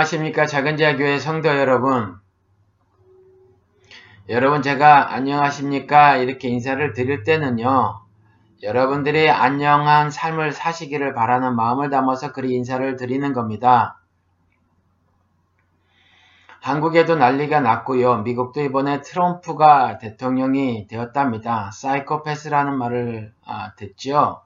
안녕하십니까 작은제교회 성도 여러분 여러분 제가 안녕하십니까 이렇게 인사를 드릴 때는요 여러분들이 안녕한 삶을 사시기를 바라는 마음을 담아서 그리 인사를 드리는 겁니다 한국에도 난리가 났고요. 미국도 이번에 트럼프가 대통령이 되었답니다. 사이코패스라는 말을 아, 듣죠.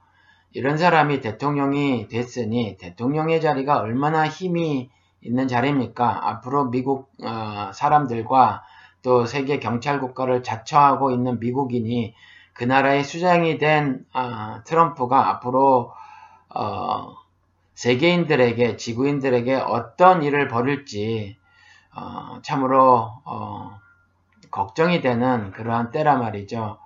이런 사람이 대통령이 됐으니 대통령의 자리가 얼마나 힘이 있는 자리입니까? 앞으로 미국 어, 사람들과 또 세계 경찰 국가를 자처하고 있는 미국인이 그 나라의 수장이 된 어, 트럼프가 앞으로 어, 세계인들에게 지구인들에게 어떤 일을 벌일지 어, 참으로 어, 걱정이 되는 그러한 때라 말이죠.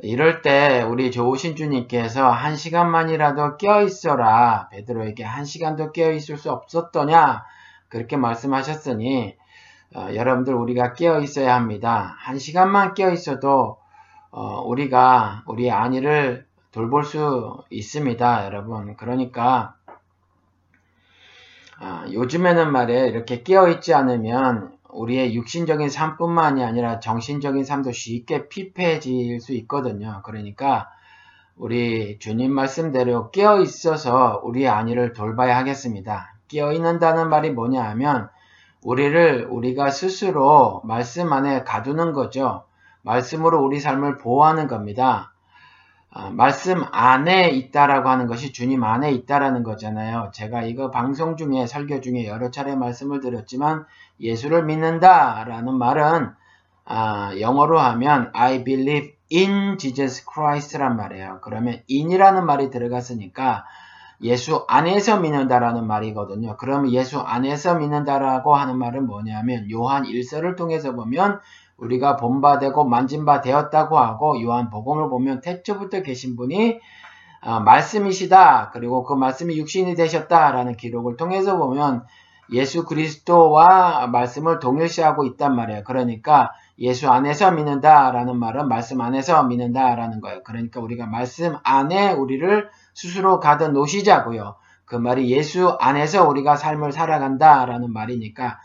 이럴 때 우리 좋으신 주님께서 한 시간만이라도 깨어 있어라 베드로에게 한 시간도 깨어 있을 수 없었더냐 그렇게 말씀하셨으니 어, 여러분들 우리가 깨어 있어야 합니다. 한 시간만 깨어 있어도 어, 우리가 우리 안위를 돌볼 수 있습니다, 여러분. 그러니까 아, 요즘에는 말이에요. 이렇게 깨어 있지 않으면 우리의 육신적인 삶뿐만이 아니라 정신적인 삶도 쉽게 피폐해질 수 있거든요. 그러니까 우리 주님 말씀대로 깨어 있어서 우리의 안위를 돌봐야 하겠습니다. 깨어 있는다는 말이 뭐냐 하면 우리를 우리가 스스로 말씀 안에 가두는 거죠. 말씀으로 우리 삶을 보호하는 겁니다. 아, 말씀 안에 있다라고 하는 것이 주님 안에 있다라는 거잖아요. 제가 이거 방송 중에 설교 중에 여러 차례 말씀을 드렸지만 예수를 믿는다라는 말은 아, 영어로 하면 I believe in Jesus Christ란 말이에요. 그러면 in이라는 말이 들어갔으니까 예수 안에서 믿는다라는 말이거든요. 그러면 예수 안에서 믿는다라고 하는 말은 뭐냐면 요한 1서를 통해서 보면 우리가 본바되고 만진바 되었다고 하고 요한 복음을 보면 태초부터 계신 분이 어, 말씀이시다. 그리고 그 말씀이 육신이 되셨다라는 기록을 통해서 보면 예수 그리스도와 말씀을 동일시하고 있단 말이에요. 그러니까 예수 안에서 믿는다라는 말은 말씀 안에서 믿는다라는 거예요. 그러니까 우리가 말씀 안에 우리를 스스로 가득 놓으시자고요. 그 말이 예수 안에서 우리가 삶을 살아간다라는 말이니까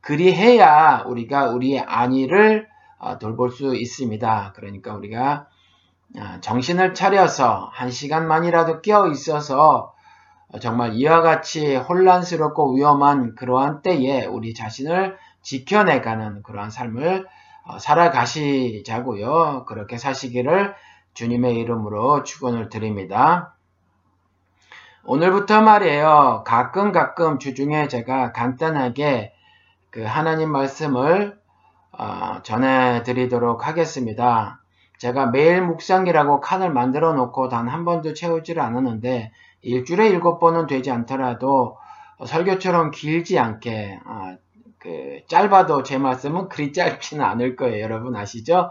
그리해야 우리가 우리의 안위를 어, 돌볼 수 있습니다. 그러니까 우리가 어, 정신을 차려서 한 시간만이라도 깨어 있어서 어, 정말 이와 같이 혼란스럽고 위험한 그러한 때에 우리 자신을 지켜내가는 그러한 삶을 살아가시자고요. 그렇게 사시기를 주님의 이름으로 축원을 드립니다. 오늘부터 말이에요. 가끔 가끔 주중에 제가 간단하게 그 하나님 말씀을 어, 전해드리도록 하겠습니다. 제가 매일 묵상이라고 칸을 만들어 놓고 단 한 번도 채우지를 않았는데 일주일에 일곱 번은 되지 않더라도 설교처럼 길지 않게 어, 그 짧아도 제 말씀은 그리 짧지는 않을 거예요. 여러분 아시죠?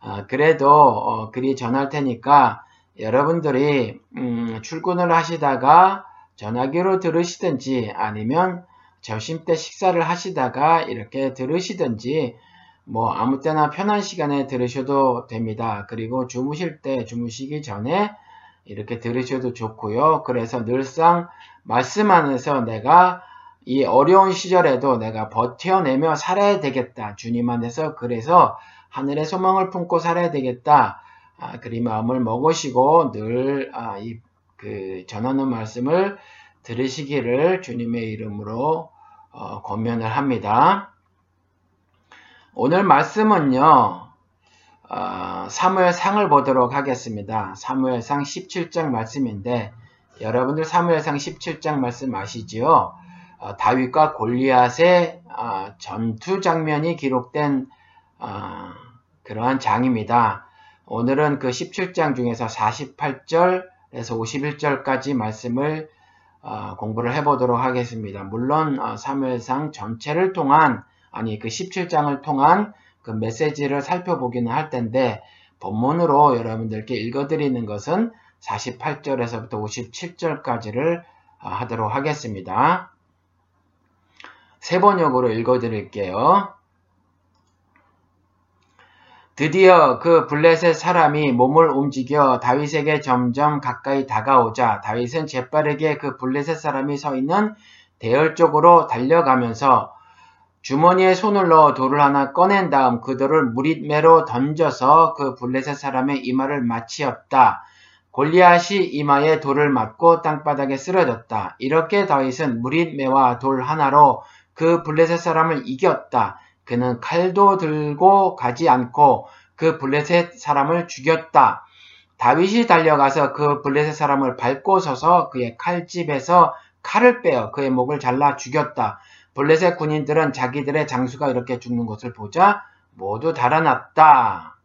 어, 그래도 어, 그리 전할 테니까 여러분들이 음, 출근을 하시다가 전화기로 들으시든지 아니면 점심 때 식사를 하시다가 이렇게 들으시든지 뭐 아무 때나 편한 시간에 들으셔도 됩니다. 그리고 주무실 때 주무시기 전에 이렇게 들으셔도 좋고요. 그래서 늘상 말씀 안에서 내가 이 어려운 시절에도 내가 버텨내며 살아야 되겠다. 주님 안에서 그래서 하늘의 소망을 품고 살아야 되겠다. 아, 그리 마음을 먹으시고 늘 아, 이 그 전하는 말씀을 들으시기를 주님의 이름으로 어, 권면을 합니다. 오늘 말씀은요. 어, 사무엘상을 보도록 하겠습니다. 사무엘상 17장 말씀인데 여러분들 사무엘상 17장 말씀 아시지요? 어, 다윗과 골리앗의 어, 전투 장면이 기록된 어, 그러한 장입니다. 오늘은 그 17장 중에서 48절에서 51절까지 말씀을 어, 공부를 해보도록 하겠습니다. 물론 어, 사무엘상 전체를 통한 아니 그 17장을 통한 그 메시지를 살펴보기는 할 텐데 본문으로 여러분들께 읽어드리는 것은 48절에서부터 57절까지를 어, 하도록 하겠습니다. 세 번역으로 읽어드릴게요. 드디어 그 블레셋 사람이 몸을 움직여 다윗에게 점점 가까이 다가오자 다윗은 재빠르게 그 블레셋 사람이 서 있는 대열 쪽으로 달려가면서 주머니에 손을 넣어 돌을 하나 꺼낸 다음 그 돌을 무릿매로 던져서 그 블레셋 사람의 이마를 마치었다. 골리앗이 이마에 돌을 맞고 땅바닥에 쓰러졌다. 이렇게 다윗은 무릿매와 돌 하나로 그 블레셋 사람을 이겼다. 그는 칼도 들고 가지 않고 그 블레셋 사람을 죽였다. 다윗이 달려가서 그 블레셋 사람을 밟고 서서 그의 칼집에서 칼을 빼어 그의 목을 잘라 죽였다. 블레셋 군인들은 자기들의 장수가 이렇게 죽는 것을 보자 모두 달아났다.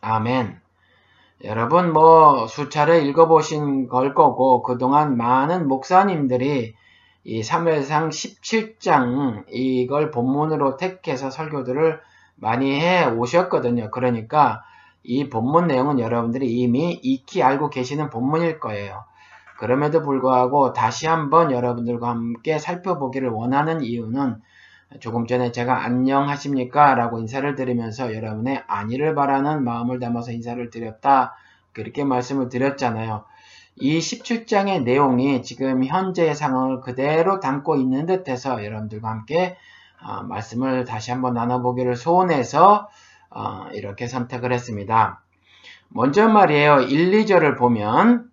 아멘. 여러분 뭐 수차례 읽어보신 걸 거고 그동안 많은 목사님들이 이 사무엘상 17장 이걸 본문으로 택해서 설교들을 많이 해 오셨거든요. 그러니까 이 본문 내용은 여러분들이 이미 익히 알고 계시는 본문일 거예요. 그럼에도 불구하고 다시 한번 여러분들과 함께 살펴보기를 원하는 이유는 조금 전에 제가 안녕하십니까 라고 인사를 드리면서 여러분의 안위를 바라는 마음을 담아서 인사를 드렸다 그렇게 말씀을 드렸잖아요. 이 17장의 내용이 지금 현재의 상황을 그대로 담고 있는 듯해서 여러분들과 함께 어, 말씀을 다시 한번 나눠보기를 소원해서 어, 이렇게 선택을 했습니다. 먼저 말이에요. 1, 2절을 보면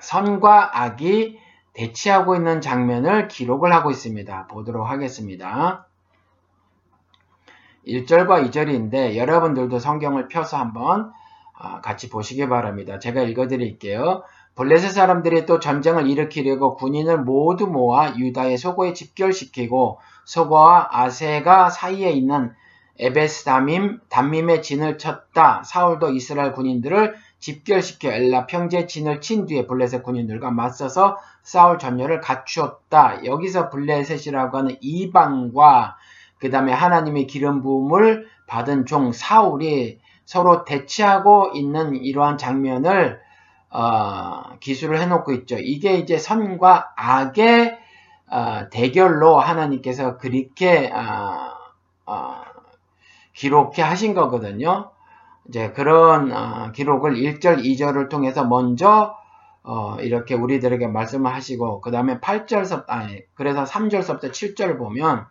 선과 악이 대치하고 있는 장면을 기록을 하고 있습니다. 보도록 하겠습니다. 1절과 2절인데 여러분들도 성경을 펴서 한번 아, 같이 보시기 바랍니다. 제가 읽어드릴게요. 블레셋 사람들이 또 전쟁을 일으키려고 군인을 모두 모아 유다의 소고에 집결시키고 소고와 아세가 사이에 있는 에베스 담임, 담임의 진을 쳤다. 사울도 이스라엘 군인들을 집결시켜 엘라 평지의 진을 친 뒤에 블레셋 군인들과 맞서서 싸울 전열을 갖추었다. 여기서 블레셋이라고 하는 이방과 그 다음에 하나님의 기름 부음을 받은 종 사울이 서로 대치하고 있는 이러한 장면을 어, 기술을 해놓고 있죠. 이게 이제 선과 악의 어, 대결로 하나님께서 그렇게 어, 어 기록해 하신 거거든요. 이제 그런 어, 기록을 1절, 2절을 통해서 먼저 어, 이렇게 우리들에게 말씀을 하시고 그 다음에 8절서 아니 그래서 3절서부터 7절을 보면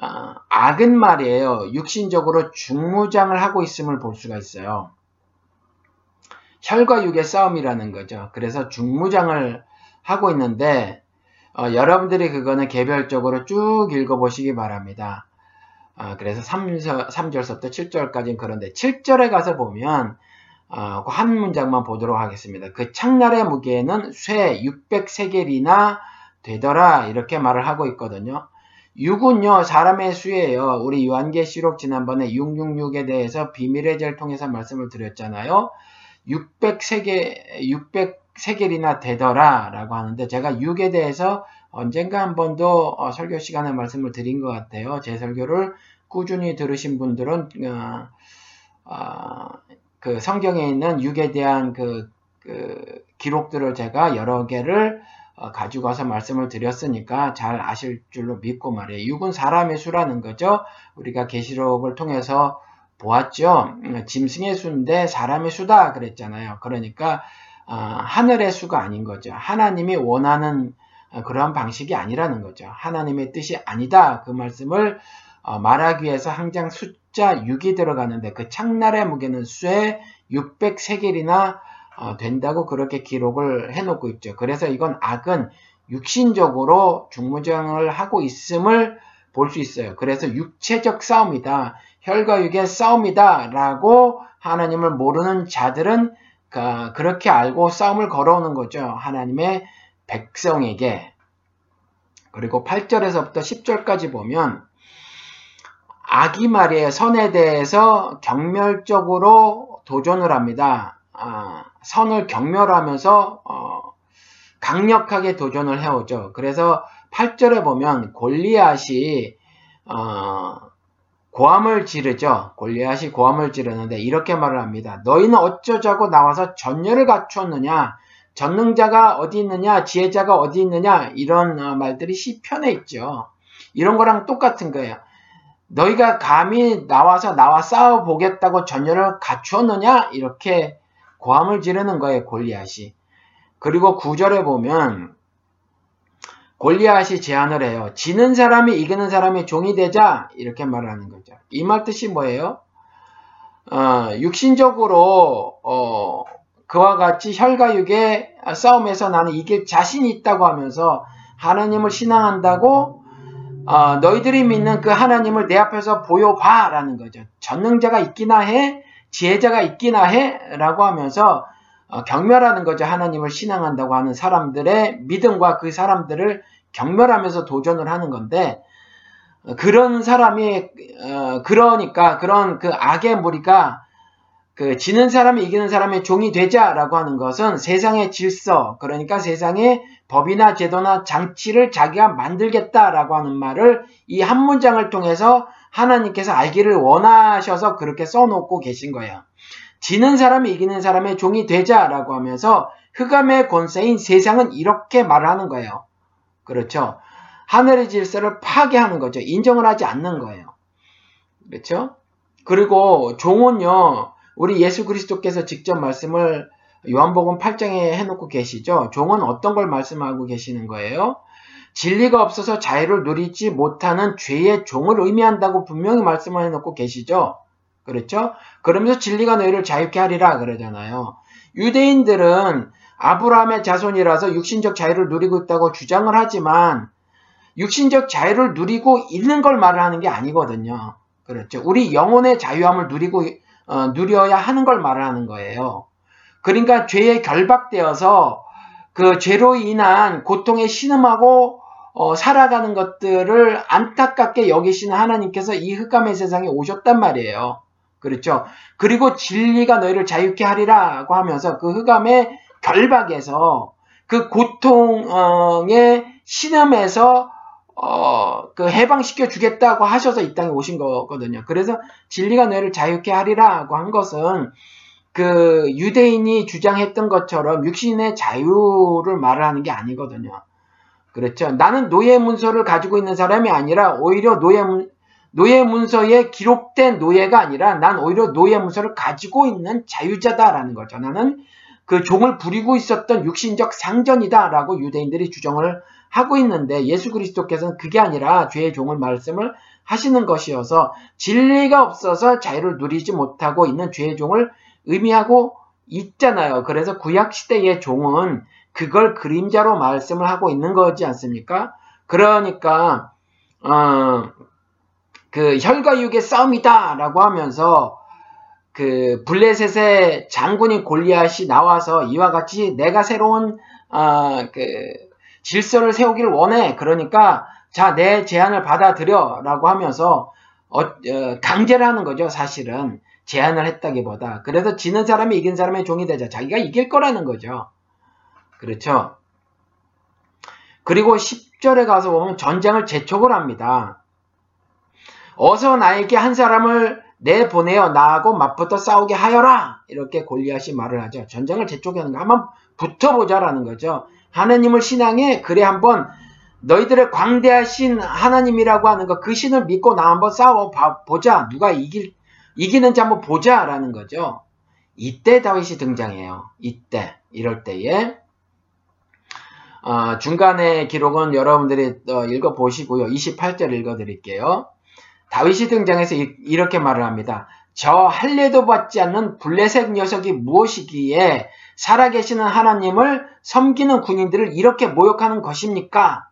어, 악은 말이에요. 육신적으로 중무장을 하고 있음을 볼 수가 있어요. 혈과 육의 싸움이라는 거죠. 그래서 중무장을 하고 있는데 어, 여러분들이 그거는 개별적으로 쭉 읽어보시기 바랍니다. 아, 그래서 3, 3절서부터 7절까지는 그런데 7절에 가서 보면 어, 한 문장만 보도록 하겠습니다. 그 창날의 무게는 쇠 600세겔이나 되더라 이렇게 말을 하고 있거든요. 6은요 사람의 수예요. 우리 요한계시록 지난번에 666에 대해서 비밀의 절 통해서 말씀을 드렸잖아요. 600세겔 600세겔이나 되더라 라고 하는데 제가 6에 대해서 언젠가 한 번도 어, 설교 시간에 말씀을 드린 것 같아요. 제 설교를 꾸준히 들으신 분들은 어, 어, 그 성경에 있는 육에 대한 그, 그 기록들을 제가 여러 개를 어, 가지고 와서 말씀을 드렸으니까 잘 아실 줄로 믿고 말이에요. 육은 사람의 수라는 거죠. 우리가 계시록을 통해서 보았죠. 짐승의 수인데 사람의 수다 그랬잖아요. 그러니까 어, 하늘의 수가 아닌 거죠. 하나님이 원하는 어, 그러한 방식이 아니라는 거죠. 하나님의 뜻이 아니다. 그 말씀을 어, 말하기 위해서 항상 숫자 6이 들어가는데 그 창날의 무게는 쇠 600세겔이나 어, 된다고 그렇게 기록을 해놓고 있죠. 그래서 이건 악은 육신적으로 중무장을 하고 있음을 볼 수 있어요. 그래서 육체적 싸움이다. 혈과 육의 싸움이다. 라고 하나님을 모르는 자들은 그렇게 알고 싸움을 걸어오는 거죠. 하나님의 백성에게 그리고 8절에서부터 10절까지 보면 악이 말이에요. 선에 대해서 경멸적으로 도전을 합니다. 아, 선을 경멸하면서 어, 강력하게 도전을 해오죠. 그래서 8절에 보면 골리앗이 어, 고함을 지르죠. 골리앗이 고함을 지르는데 이렇게 말을 합니다. 너희는 어쩌자고 나와서 전열을 갖추었느냐? 전능자가 어디 있느냐, 지혜자가 어디 있느냐, 이런 어, 말들이 시편에 있죠. 이런 거랑 똑같은 거예요. 너희가 감히 나와서 나와 싸워 보겠다고 전열을 갖추었느냐? 이렇게 고함을 지르는 거예요, 골리앗이. 그리고 구절에 보면 골리앗이 제안을 해요. 지는 사람이 이기는 사람의 종이 되자 이렇게 말하는 거죠. 이 말 뜻이 뭐예요? 어, 육신적으로 어, 그와 같이 혈과 육의 싸움에서 나는 이길 자신이 있다고 하면서 하나님을 신앙한다고 어, 너희들이 믿는 그 하나님을 내 앞에서 보여봐라는 거죠. 전능자가 있기나 해, 지혜자가 있기나 해라고 하면서 어, 경멸하는 거죠. 하나님을 신앙한다고 하는 사람들의 믿음과 그 사람들을 경멸하면서 도전을 하는 건데 어, 그런 사람이 어, 그러니까 그런 그 악의 무리가 그 지는 사람이 이기는 사람의 종이 되자라고 하는 것은 세상의 질서 그러니까 세상의 법이나 제도나 장치를 자기가 만들겠다라고 하는 말을 이 한 문장을 통해서 하나님께서 알기를 원하셔서 그렇게 써놓고 계신 거예요. 지는 사람이 이기는 사람의 종이 되자라고 하면서 흑암의 권세인 세상은 이렇게 말을 하는 거예요. 그렇죠. 하늘의 질서를 파괴하는 거죠. 인정을 하지 않는 거예요. 그렇죠? 그리고 종은요. 우리 예수 그리스도께서 직접 말씀을 요한복음 8장에 해놓고 계시죠. 종은 어떤 걸 말씀하고 계시는 거예요? 진리가 없어서 자유를 누리지 못하는 죄의 종을 의미한다고 분명히 말씀을 해놓고 계시죠. 그렇죠? 그러면서 진리가 너희를 자유케 하리라 그러잖아요. 유대인들은 아브라함의 자손이라서 육신적 자유를 누리고 있다고 주장을 하지만 육신적 자유를 누리고 있는 걸 말을 하는 게 아니거든요. 그렇죠. 우리 영혼의 자유함을 누리고 어, 누려야 하는 걸 말하는 거예요. 그러니까 죄에 결박되어서 그 죄로 인한 고통에 신음하고 어, 살아가는 것들을 안타깝게 여기시는 하나님께서 이 흑암의 세상에 오셨단 말이에요. 그렇죠. 그리고 진리가 너희를 자유케 하리라고 하면서 그 흑암의 결박에서 그 고통의 신음에서 어, 그 해방시켜 주겠다고 하셔서 이 땅에 오신 거거든요. 그래서 진리가 너희를 자유케 하리라고 한 것은 그 유대인이 주장했던 것처럼 육신의 자유를 말을 하는 게 아니거든요. 그렇죠. 나는 노예 문서를 가지고 있는 사람이 아니라 오히려 노예 문, 노예 문서에 기록된 노예가 아니라 난 오히려 노예 문서를 가지고 있는 자유자다라는 거죠. 나는 그 종을 부리고 있었던 육신적 상전이다라고 유대인들이 주장을 하고 있는데 예수 그리스도께서는 그게 아니라 죄의 종을 말씀을 하시는 것이어서 진리가 없어서 자유를 누리지 못하고 있는 죄의 종을 의미하고 있잖아요. 그래서 구약 시대의 종은 그걸 그림자로 말씀을 하고 있는 거지 않습니까? 그러니까 어, 그 혈과 육의 싸움이다라고 하면서 그 블레셋의 장군인 골리앗이 나와서 이와 같이 내가 새로운 어, 그 질서를 세우기를 원해. 그러니까 자, 내 제안을 받아들여 라고 하면서 어, 어, 강제를 하는 거죠. 사실은 제안을 했다기보다. 그래서 지는 사람이 이긴 사람의 종이 되자. 자기가 이길 거라는 거죠. 그렇죠. 그리고 10절에 가서 보면 전쟁을 재촉을 합니다. 어서 나에게 한 사람을 내보내어 나하고 맞붙어 싸우게 하여라. 이렇게 골리앗이 말을 하죠. 전쟁을 재촉하는 거 한번 붙어보자라는 거죠. 하나님을 신앙해 그래 한번 너희들의 광대하신 하나님이라고 하는 거 그 신을 믿고 나 한번 싸워 보자 누가 이길 이기는지 한번 보자라는 거죠. 이때 다윗이 등장해요. 이때 이럴 때에 어, 중간에 기록은 여러분들이 어, 읽어 보시고요. 28절 읽어 드릴게요. 다윗이 등장해서 이, 렇게 말을 합니다. 저 할례도 받지 않는 블레셋 녀석이 무엇이기에 살아계시는 하나님을 섬기는 군인들을 이렇게 모욕하는 것입니까?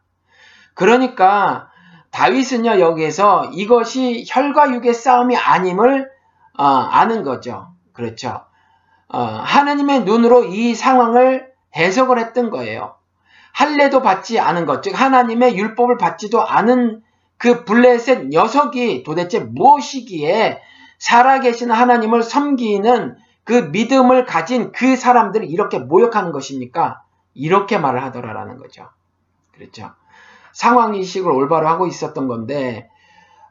그러니까 다윗은요 여기에서 이것이 혈과 육의 싸움이 아님을 어, 아는 거죠. 그렇죠. 어, 하나님의 눈으로 이 상황을 해석을 했던 거예요. 할례도 받지 않은 것, 즉 하나님의 율법을 받지도 않은 그 블레셋 녀석이 도대체 무엇이기에 살아계신 하나님을 섬기는 그 믿음을 가진 그 사람들을 이렇게 모욕하는 것입니까? 이렇게 말을 하더라라는 거죠. 그렇죠. 상황인식을 올바로 하고 있었던 건데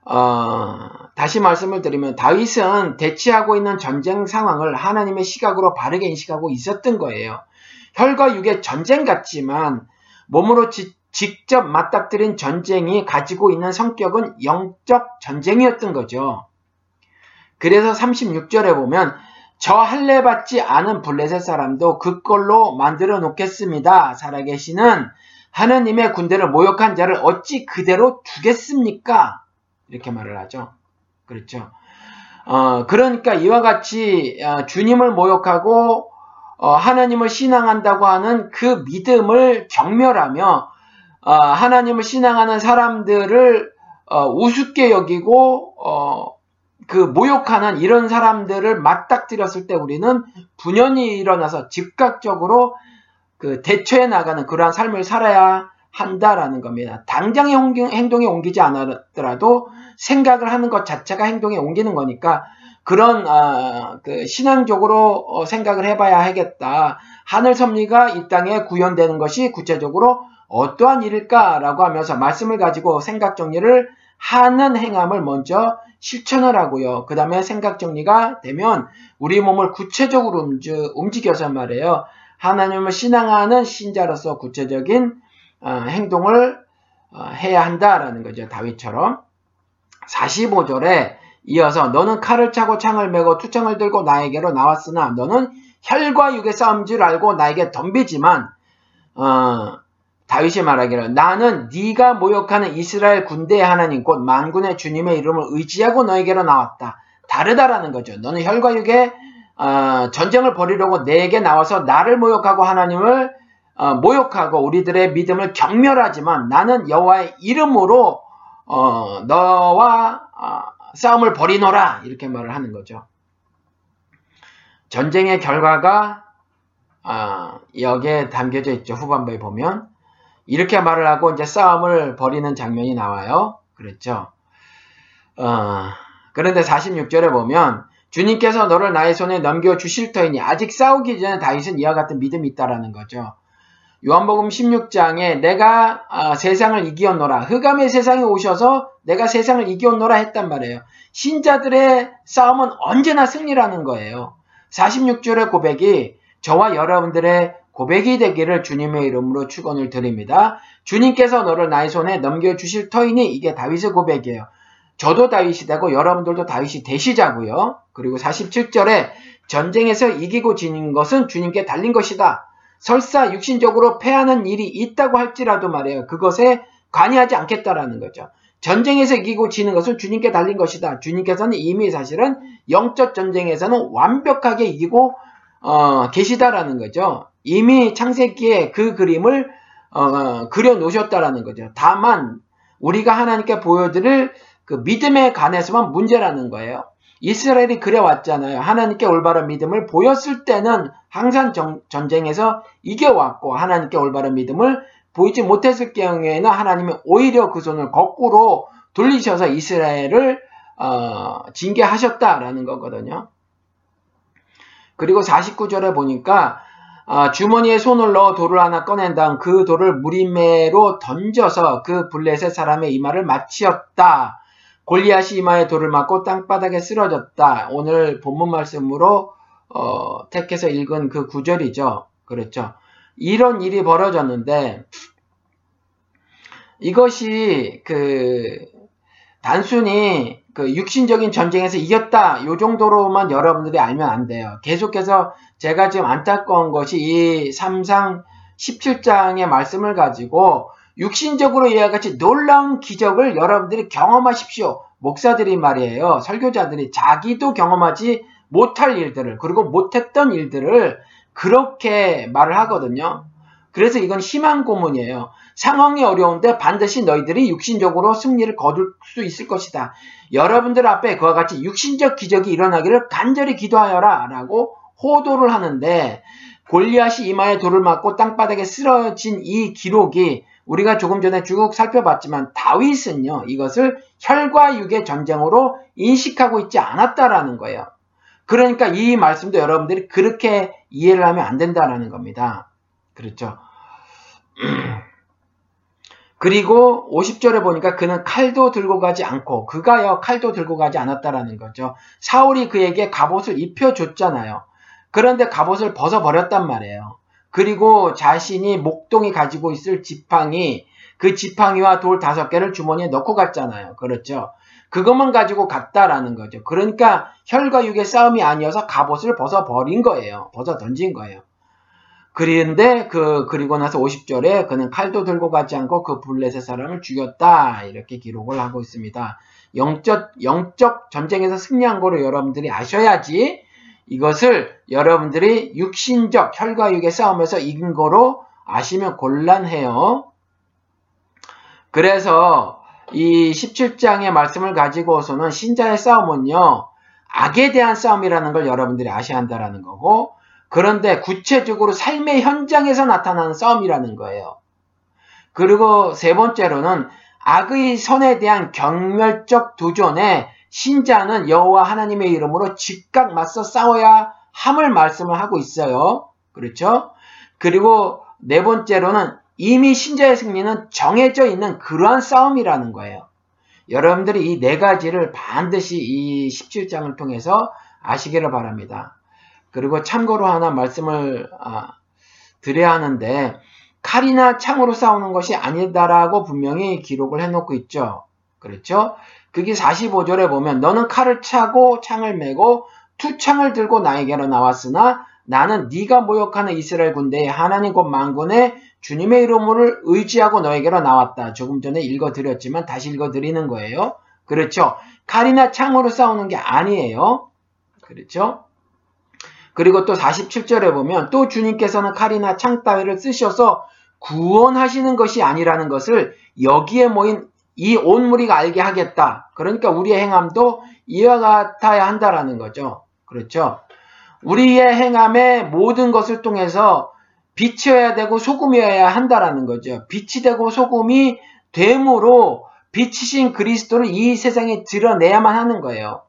어, 다시 말씀을 드리면 다윗은 대치하고 있는 전쟁 상황을 하나님의 시각으로 바르게 인식하고 있었던 거예요. 혈과 육의 전쟁 같지만 몸으로 지, 직접 맞닥뜨린 전쟁이 가지고 있는 성격은 영적 전쟁이었던 거죠. 그래서 36절에 보면 저 할례 받지 않은 블레셋 사람도 그걸로 만들어 놓겠습니다. 살아계시는 하나님의 군대를 모욕한 자를 어찌 그대로 두겠습니까? 이렇게 말을 하죠. 그렇죠. 어, 그러니까 이와 같이 어, 주님을 모욕하고 어, 하나님을 신앙한다고 하는 그 믿음을 경멸하며 어, 하나님을 신앙하는 사람들을 어, 우습게 여기고 어, 그 모욕하는 이런 사람들을 맞닥뜨렸을 때 우리는 분연이 일어나서 즉각적으로 그 대처해 나가는 그러한 삶을 살아야 한다라는 겁니다. 당장의 행동에 옮기지 않았더라도 생각을 하는 것 자체가 행동에 옮기는 거니까 그런 아, 그 신앙적으로 어, 생각을 해봐야 하겠다. 하늘 섭리가 이 땅에 구현되는 것이 구체적으로 어떠한 일일까라고 하면서 말씀을 가지고 생각 정리를 하는 행함을 먼저 실천을 하고요. 그 다음에 생각 정리가 되면 우리 몸을 구체적으로 움직여서 말이에요. 하나님을 신앙하는 신자로서 구체적인 어, 행동을 어, 해야 한다라는 거죠. 다윗처럼 45절에 이어서 너는 칼을 차고 창을 메고 투창을 들고 나에게로 나왔으나 너는 혈과 육의 싸움 줄 알고 나에게 덤비지만 어, 다윗이 말하기를 나는 네가 모욕하는 이스라엘 군대의 하나님 곧 만군의 주님의 이름을 의지하고 너에게로 나왔다. 다르다라는 거죠. 너는 혈과 육의 어, 전쟁을 벌이려고 내게 나와서 나를 모욕하고 하나님을 어, 모욕하고 우리들의 믿음을 경멸하지만 나는 여호와의 이름으로 어, 너와 어, 싸움을 벌이노라 이렇게 말을 하는 거죠. 전쟁의 결과가 아, 여기에 담겨져 있죠. 후반부에 보면 이렇게 말을 하고 이제 싸움을 벌이는 장면이 나와요. 그렇죠. 어, 그런데 46절에 보면 주님께서 너를 나의 손에 넘겨 주실 터이니 아직 싸우기 전에 다윗은 이와 같은 믿음이 있다라는 거죠. 요한복음 16장에 내가 아, 세상을 이기었노라. 흑암의 세상에 오셔서 내가 세상을 이기었노라 했단 말이에요. 신자들의 싸움은 언제나 승리라는 거예요. 46절의 고백이 저와 여러분들의 고백이 되기를 주님의 이름으로 축원을 드립니다. 주님께서 너를 나의 손에 넘겨주실 터이니 이게 다윗의 고백이에요. 저도 다윗이 되고 여러분들도 다윗이 되시자고요. 그리고 47절에 전쟁에서 이기고 지는 것은 주님께 달린 것이다. 설사 육신적으로 패하는 일이 있다고 할지라도 말이에요. 그것에 관여하지 않겠다라는 거죠. 전쟁에서 이기고 지는 것은 주님께 달린 것이다. 주님께서는 이미 사실은 영적 전쟁에서는 완벽하게 이기고 어, 계시다라는 거죠. 이미 창세기에 그 그림을 어, 그려 놓으셨다라는 거죠. 다만 우리가 하나님께 보여드릴 그 믿음에 관해서만 문제라는 거예요. 이스라엘이 그래왔잖아요. 하나님께 올바른 믿음을 보였을 때는 항상 정, 전쟁에서 이겨왔고 하나님께 올바른 믿음을 보이지 못했을 경우에는 하나님이 오히려 그 손을 거꾸로 돌리셔서 이스라엘을 어, 징계하셨다라는 거거든요. 그리고 49절에 보니까 어, 주머니에 손을 넣어 돌을 하나 꺼낸 다음 그 돌을 무리매로 던져서 그 블레셋 사람의 이마를 맞추었다. 골리앗이 이마에 돌을 맞고 땅바닥에 쓰러졌다. 오늘 본문 말씀으로 어, 택해서 읽은 그 구절이죠. 그렇죠. 이런 일이 벌어졌는데 이것이 그 단순히 그 육신적인 전쟁에서 이겼다 요 정도로만 여러분들이 알면 안 돼요. 계속해서 제가 지금 안타까운 것이 이 3상 17장의 말씀을 가지고 육신적으로 이와 같이 놀라운 기적을 여러분들이 경험하십시오. 목사들이 말이에요. 설교자들이 자기도 경험하지 못할 일들을 그리고 못했던 일들을 그렇게 말을 하거든요. 그래서 이건 희망 고문이에요. 상황이 어려운데 반드시 너희들이 육신적으로 승리를 거둘 수 있을 것이다. 여러분들 앞에 그와 같이 육신적 기적이 일어나기를 간절히 기도하여라 라고 호도를 하는데 골리앗이 이마에 돌을 맞고 땅바닥에 쓰러진 이 기록이 우리가 조금 전에 쭉 살펴봤지만 다윗은요 이것을 혈과 육의 전쟁으로 인식하고 있지 않았다라는 거예요. 그러니까 이 말씀도 여러분들이 그렇게 이해를 하면 안 된다라는 겁니다. 그렇죠. 그리고 50절에 보니까 그는 칼도 들고 가지 않고 그가요 칼도 들고 가지 않았다라는 거죠. 사울이 그에게 갑옷을 입혀줬잖아요. 그런데 갑옷을 벗어버렸단 말이에요. 그리고 자신이 목동이 가지고 있을 지팡이, 그 지팡이와 돌 다섯 개를 주머니에 넣고 갔잖아요. 그렇죠. 그것만 가지고 갔다라는 거죠. 그러니까 혈과 육의 싸움이 아니어서 갑옷을 벗어버린 거예요. 벗어 던진 거예요. 그런데 그 그리고 나서 50절에 그는 칼도 들고 가지 않고 그 블레셋 사람을 죽였다 이렇게 기록을 하고 있습니다. 영적 영적 전쟁에서 승리한 거로 여러분들이 아셔야지 이것을 여러분들이 육신적 혈과 육의 싸움에서 이긴 거로 아시면 곤란해요. 그래서 이 17장의 말씀을 가지고서는 신자의 싸움은요, 악에 대한 싸움이라는 걸 여러분들이 아셔야 한다는 거고, 그런데 구체적으로 삶의 현장에서 나타나는 싸움이라는 거예요. 그리고 세 번째로는 악의 선에 대한 경멸적 도전에 신자는 여호와 하나님의 이름으로 즉각 맞서 싸워야 함을 말씀을 하고 있어요. 그렇죠? 그리고 네 번째로는 이미 신자의 승리는 정해져 있는 그러한 싸움이라는 거예요. 여러분들이 이 네 가지를 반드시 이 17장을 통해서 아시기를 바랍니다. 그리고 참고로 하나 말씀을 아, 드려야 하는데 칼이나 창으로 싸우는 것이 아니다라고 분명히 기록을 해놓고 있죠. 그렇죠? 그게 45절에 보면 너는 칼을 차고 창을 메고 투창을 들고 나에게로 나왔으나 나는 네가 모욕하는 이스라엘 군대의 하나님 곧 만군의 주님의 이름을 의지하고 너에게로 나왔다. 조금 전에 읽어드렸지만 다시 읽어드리는 거예요. 그렇죠? 칼이나 창으로 싸우는 게 아니에요. 그렇죠? 그리고 또 47절에 보면 또 주님께서는 칼이나 창 따위를 쓰셔서 구원하시는 것이 아니라는 것을 여기에 모인 이 온 무리가 알게 하겠다. 그러니까 우리의 행함도 이와 같아야 한다라는 거죠. 그렇죠? 우리의 행함의 모든 것을 통해서 빛이어야 되고 소금이어야 한다라는 거죠. 빛이 되고 소금이 됨으로 빛이신 그리스도를 이 세상에 드러내야만 하는 거예요.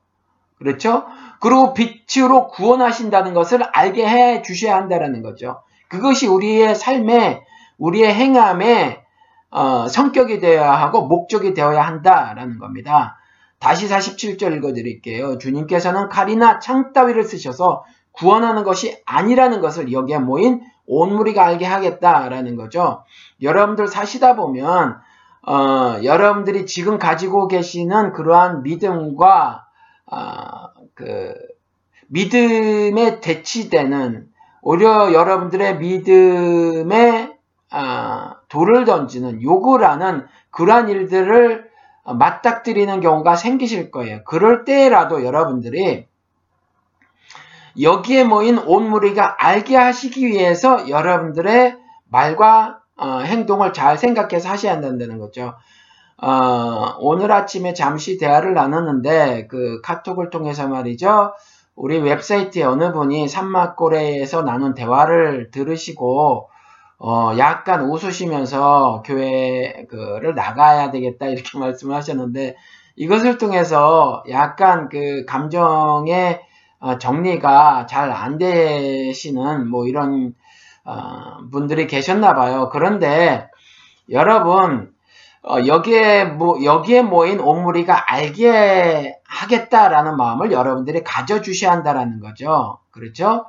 그렇죠? 그리고 빛으로 구원하신다는 것을 알게 해 주셔야 한다라는 거죠. 그것이 우리의 삶에 우리의 행함의 어, 성격이 되어야 하고 목적이 되어야 한다라는 겁니다. 다시 47절 읽어드릴게요. 주님께서는 칼이나 창 따위를 쓰셔서 구원하는 것이 아니라는 것을 여기에 모인 온 무리가 알게 하겠다라는 거죠. 여러분들 사시다 보면 어, 여러분들이 지금 가지고 계시는 그러한 믿음과 어, 그 믿음에 대치되는 오히려 여러분들의 믿음에 어, 돌을 던지는 요구라는 그러한 일들을 맞닥뜨리는 경우가 생기실 거예요. 그럴 때라도 여러분들이 여기에 모인 온 무리가 알게 하시기 위해서 여러분들의 말과 어, 행동을 잘 생각해서 하셔야 한다는 거죠. 어, 오늘 아침에 잠시 대화를 나눴는데 그 카톡을 통해서 말이죠. 우리 웹사이트에 어느 분이 산막고래에서 나눈 대화를 들으시고 어, 약간 웃으시면서 교회를 나가야 되겠다 이렇게 말씀을 하셨는데 이것을 통해서 약간 그 감정의 어, 정리가 잘 안 되시는 뭐 이런 어, 분들이 계셨나 봐요. 그런데 여러분 어, 여기에 뭐 여기에 모인 옥무리가 알게 하겠다라는 마음을 여러분들이 가져주셔야 한다라는 거죠. 그렇죠?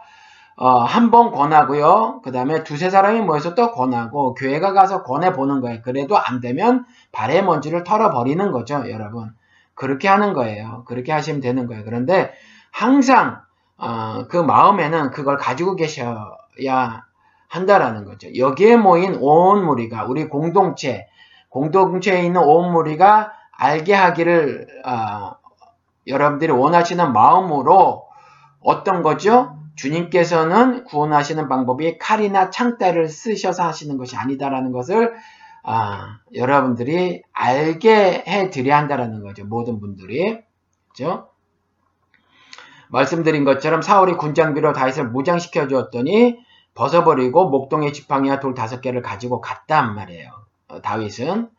어, 한 번 권하고요. 그 다음에 두세 사람이 모여서 또 권하고 교회가 가서 권해 보는 거예요. 그래도 안 되면 발의 먼지를 털어 버리는 거죠. 여러분. 그렇게 하는 거예요. 그렇게 하시면 되는 거예요. 그런데 항상 어, 그 마음에는 그걸 가지고 계셔야 한다라는 거죠. 여기에 모인 온 무리가 우리 공동체, 공동체에 있는 온 무리가 알게 하기를 어, 여러분들이 원하시는 마음으로 어떤 거죠? 주님께서는 구원하시는 방법이 칼이나 창대를 쓰셔서 하시는 것이 아니다라는 것을 아, 여러분들이 알게 해 드려야 한다라는 거죠. 모든 분들이. 그죠? 말씀드린 것처럼 사울이 군장비로 다윗을 무장시켜 주었더니 벗어버리고 목동의 지팡이와 돌 다섯 개를 가지고 갔단 말이에요. 어, 다윗은.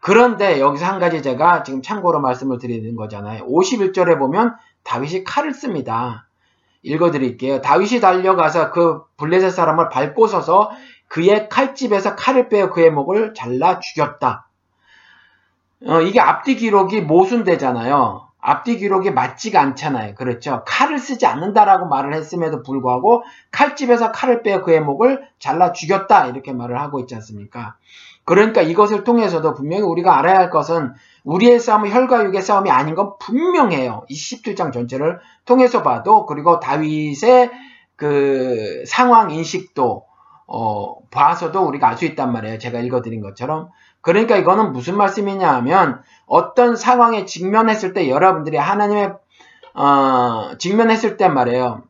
그런데 여기서 한 가지 제가 지금 참고로 말씀을 드리는 거잖아요. 51절에 보면 다윗이 칼을 씁니다. 읽어드릴게요. 다윗이 달려가서 그 블레셋 사람을 밟고 서서 그의 칼집에서 칼을 빼어 그의 목을 잘라 죽였다. 어, 이게 앞뒤 기록이 모순되잖아요. 앞뒤 기록이 맞지가 않잖아요. 그렇죠? 칼을 쓰지 않는다라고 말을 했음에도 불구하고 칼집에서 칼을 빼어 그의 목을 잘라 죽였다 이렇게 말을 하고 있지 않습니까? 그러니까 이것을 통해서도 분명히 우리가 알아야 할 것은 우리의 싸움은 혈과 육의 싸움이 아닌 건 분명해요. 이 17장 전체를 통해서 봐도 그리고 다윗의 그 상황 인식도 어, 봐서도 우리가 알 수 있단 말이에요. 제가 읽어드린 것처럼. 그러니까 이거는 무슨 말씀이냐 하면 어떤 상황에 직면했을 때 여러분들이 하나님의 어, 직면했을 때 말이에요.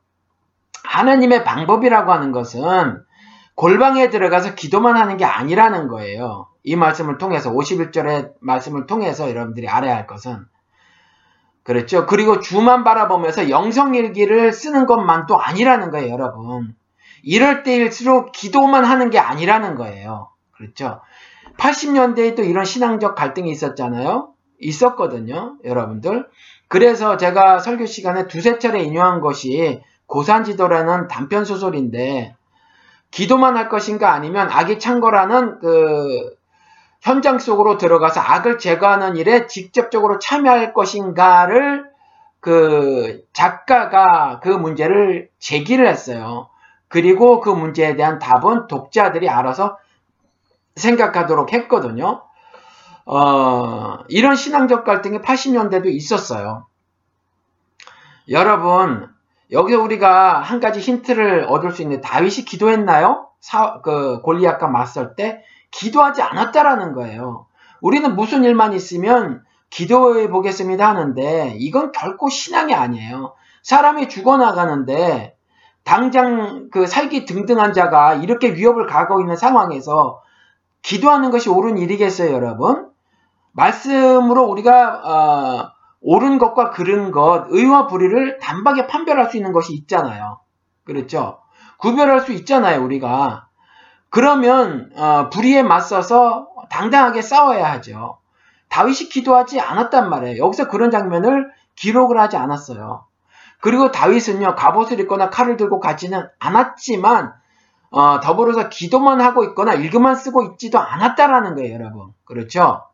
하나님의 방법이라고 하는 것은 골방에 들어가서 기도만 하는 게 아니라는 거예요. 이 말씀을 통해서 51절의 말씀을 통해서 여러분들이 알아야 할 것은 그렇죠. 그리고 주만 바라보면서 영성일기를 쓰는 것만 또 아니라는 거예요, 여러분. 이럴 때일수록 기도만 하는 게 아니라는 거예요. 그렇죠. 80년대에 또 이런 신앙적 갈등이 있었잖아요. 있었거든요, 여러분들. 그래서 제가 설교 시간에 두세 차례 인용한 것이 고산지도라는 단편 소설인데 기도만 할 것인가 아니면 악이 창거라는 그 현장 속으로 들어가서 악을 제거하는 일에 직접적으로 참여할 것인가를 그 작가가 그 문제를 제기를 했어요. 그리고 그 문제에 대한 답은 독자들이 알아서 생각하도록 했거든요. 어, 이런 신앙적 갈등이 80년대도 있었어요. 여러분, 여기서 우리가 한 가지 힌트를 얻을 수 있는 다윗이 기도했나요? 사, 그 골리앗과 맞설 때 기도하지 않았다라는 거예요. 우리는 무슨 일만 있으면 기도해 보겠습니다 하는데 이건 결코 신앙이 아니에요. 사람이 죽어나가는데 당장 그 살기 등등한 자가 이렇게 위협을 가고 있는 상황에서 기도하는 것이 옳은 일이겠어요, 여러분? 말씀으로 우리가 어, 옳은 것과 그른 것, 의와 불의를 단박에 판별할 수 있는 것이 있잖아요. 그렇죠? 구별할 수 있잖아요, 우리가. 그러면 어, 불의에 맞서서 당당하게 싸워야 하죠. 다윗이 기도하지 않았단 말이에요. 여기서 그런 장면을 기록을 하지 않았어요. 그리고 다윗은요 갑옷을 입거나 칼을 들고 가지는 않았지만 어, 더불어서 기도만 하고 있거나 일기만 쓰고 있지도 않았다라는 거예요, 여러분. 그렇죠?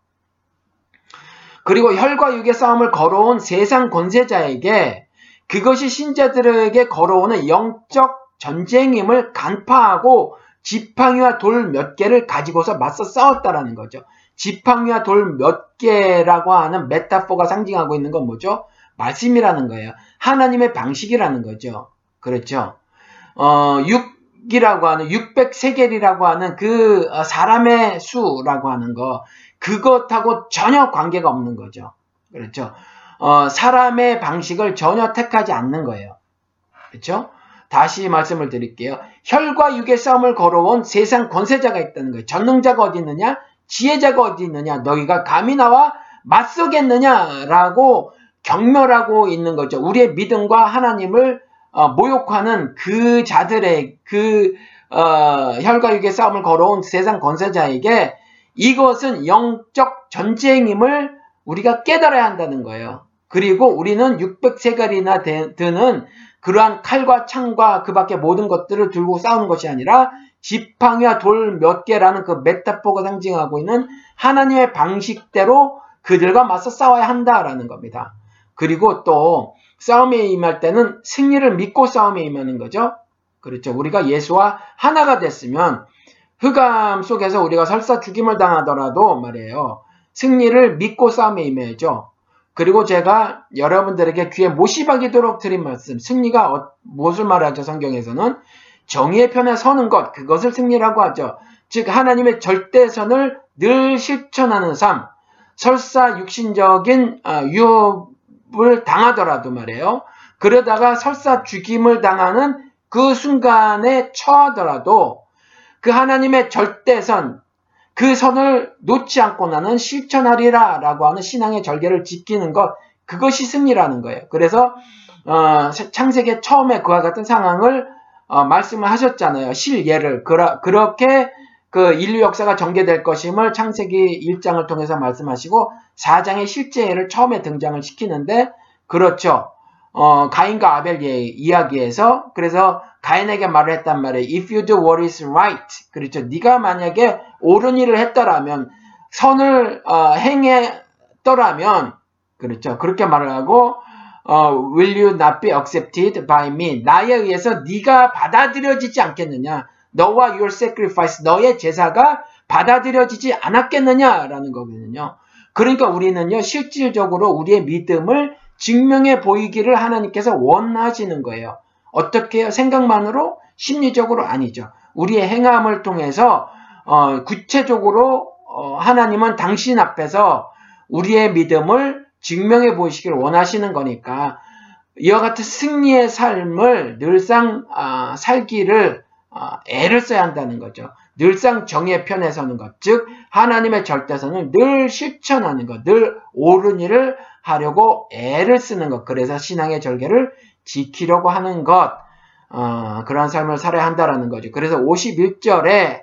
그리고 혈과 육의 싸움을 걸어온 세상 권세자에게 그것이 신자들에게 걸어오는 영적 전쟁임을 간파하고 지팡이와 돌 몇 개를 가지고서 맞서 싸웠다라는 거죠. 지팡이와 돌 몇 개라고 하는 메타포가 상징하고 있는 건 뭐죠? 말씀이라는 거예요. 하나님의 방식이라는 거죠. 그렇죠. 어, 6이라고 하는 600세겔이라고 하는 그 어, 사람의 수라고 하는 거 그것하고 전혀 관계가 없는 거죠. 그렇죠. 어, 사람의 방식을 전혀 택하지 않는 거예요. 그렇죠? 다시 말씀을 드릴게요. 혈과 육의 싸움을 걸어온 세상 권세자가 있다는 거예요. 전능자가 어디 있느냐? 지혜자가 어디 있느냐? 너희가 감히 나와 맞서겠느냐라고 경멸하고 있는 거죠. 우리의 믿음과 하나님을 어, 모욕하는 그 자들의 그 어, 혈과 육의 싸움을 걸어온 세상 권세자에게 이것은 영적 전쟁임을 우리가 깨달아야 한다는 거예요. 그리고 우리는 600세갈이나 드는 그러한 칼과 창과 그 밖에 모든 것들을 들고 싸우는 것이 아니라 지팡이와 돌 몇 개라는 그 메타포가 상징하고 있는 하나님의 방식대로 그들과 맞서 싸워야 한다라는 겁니다. 그리고 또 싸움에 임할 때는 승리를 믿고 싸움에 임하는 거죠. 그렇죠. 우리가 예수와 하나가 됐으면 흑암 속에서 우리가 설사 죽임을 당하더라도 말이에요. 승리를 믿고 싸움에 임해야죠. 그리고 제가 여러분들에게 귀에 못이 박이도록 드린 말씀, 승리가 어, 무엇을 말하죠? 성경에서는 정의의 편에 서는 것, 그것을 승리라고 하죠. 즉 하나님의 절대선을 늘 실천하는 삶, 설사 육신적인 아, 유업을 당하더라도 말이에요. 그러다가 설사 죽임을 당하는 그 순간에 처하더라도 그 하나님의 절대선, 그 선을 놓지 않고 나는 실천하리라 라고 하는 신앙의 절개를 지키는 것 그것이 승리라는 거예요. 그래서 어, 창세기 처음에 그와 같은 상황을 어, 말씀을 하셨잖아요. 실예를 그라, 그렇게 그 인류 역사가 전개될 것임을 창세기 1장을 통해서 말씀하시고 4장의 실제 예를 처음에 등장을 시키는데 그렇죠. 어, 가인과 아벨 예, 이야기에서 그래서 가인에게 말을 했단 말이에요. If you do what is right. 그렇죠. 네가 만약에 옳은 일을 했더라면 선을 어, 행했더라면 그렇죠. 그렇게 말을 하고 어, will you not be accepted by me? 나에 의해서 네가 받아들여지지 않겠느냐? 너와 your sacrifice, 너의 제사가 받아들여지지 않았겠느냐라는 거거든요. 그러니까 우리는요, 실질적으로 우리의 믿음을 증명해 보이기를 하나님께서 원하시는 거예요. 어떻게? 생각만으로? 심리적으로 아니죠. 우리의 행함을 통해서 어, 구체적으로 어, 하나님은 당신 앞에서 우리의 믿음을 증명해 보이시길 원하시는 거니까 이와 같은 승리의 삶을 늘상 아, 살기를 아, 애를 써야 한다는 거죠. 늘상 정의 편에 서는 것, 즉 하나님의 절대선을 늘 실천하는 것, 늘 옳은 일을 하려고 애를 쓰는 것. 그래서 신앙의 절개를 지키려고 하는 것, 어, 그런 삶을 살아야 한다라는 거죠. 그래서 51절에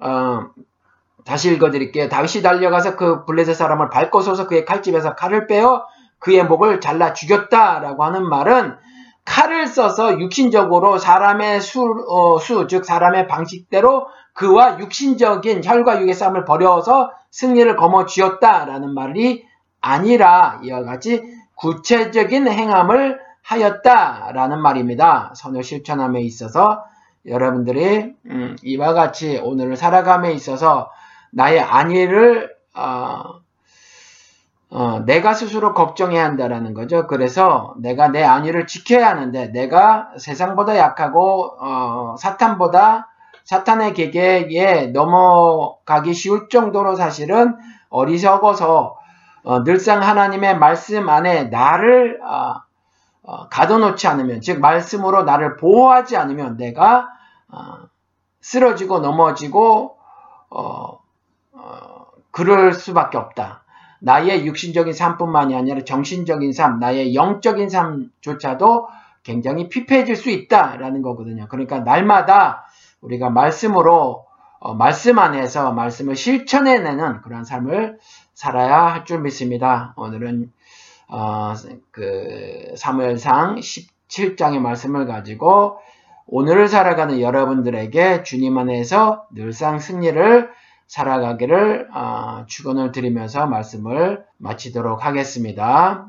어, 다시 읽어드릴게요. 다윗이 달려가서 그 블레셋 사람을 밟고 서서 그의 칼집에서 칼을 빼어 그의 목을 잘라 죽였다라고 하는 말은 칼을 써서 육신적으로 사람의 수, 어, 수, 즉 사람의 방식대로 그와 육신적인 혈과 육의 싸움을 벌여서 승리를 거머 쥐었다라는 말이 아니라 이와 같이 구체적인 행함을 하였다라는 말입니다. 선을 실천함에 있어서 여러분들이 음, 이와 같이 오늘을 살아감에 있어서 나의 안위를 어, 어, 내가 스스로 걱정해야 한다라는 거죠. 그래서 내가 내 안위를 지켜야 하는데 내가 세상보다 약하고 어, 사탄보다 사탄의 계계에 넘어가기 쉬울 정도로 사실은 어리석어서 어, 늘상 하나님의 말씀 안에 나를 어, 어, 가둬놓지 않으면 즉 말씀으로 나를 보호하지 않으면 내가 어, 쓰러지고 넘어지고 어, 어, 그럴 수밖에 없다. 나의 육신적인 삶뿐만이 아니라 정신적인 삶, 나의 영적인 삶조차도 굉장히 피폐해질 수 있다라는 거거든요. 그러니까 날마다 우리가 말씀으로 어, 말씀 안에서 말씀을 실천해내는 그런 삶을 살아야 할 줄 믿습니다. 오늘은 어, 그 사무엘상 17장의 말씀을 가지고 오늘을 살아가는 여러분들에게 주님 안에서 늘상 승리를 살아가기를 어, 축원을 드리면서 말씀을 마치도록 하겠습니다.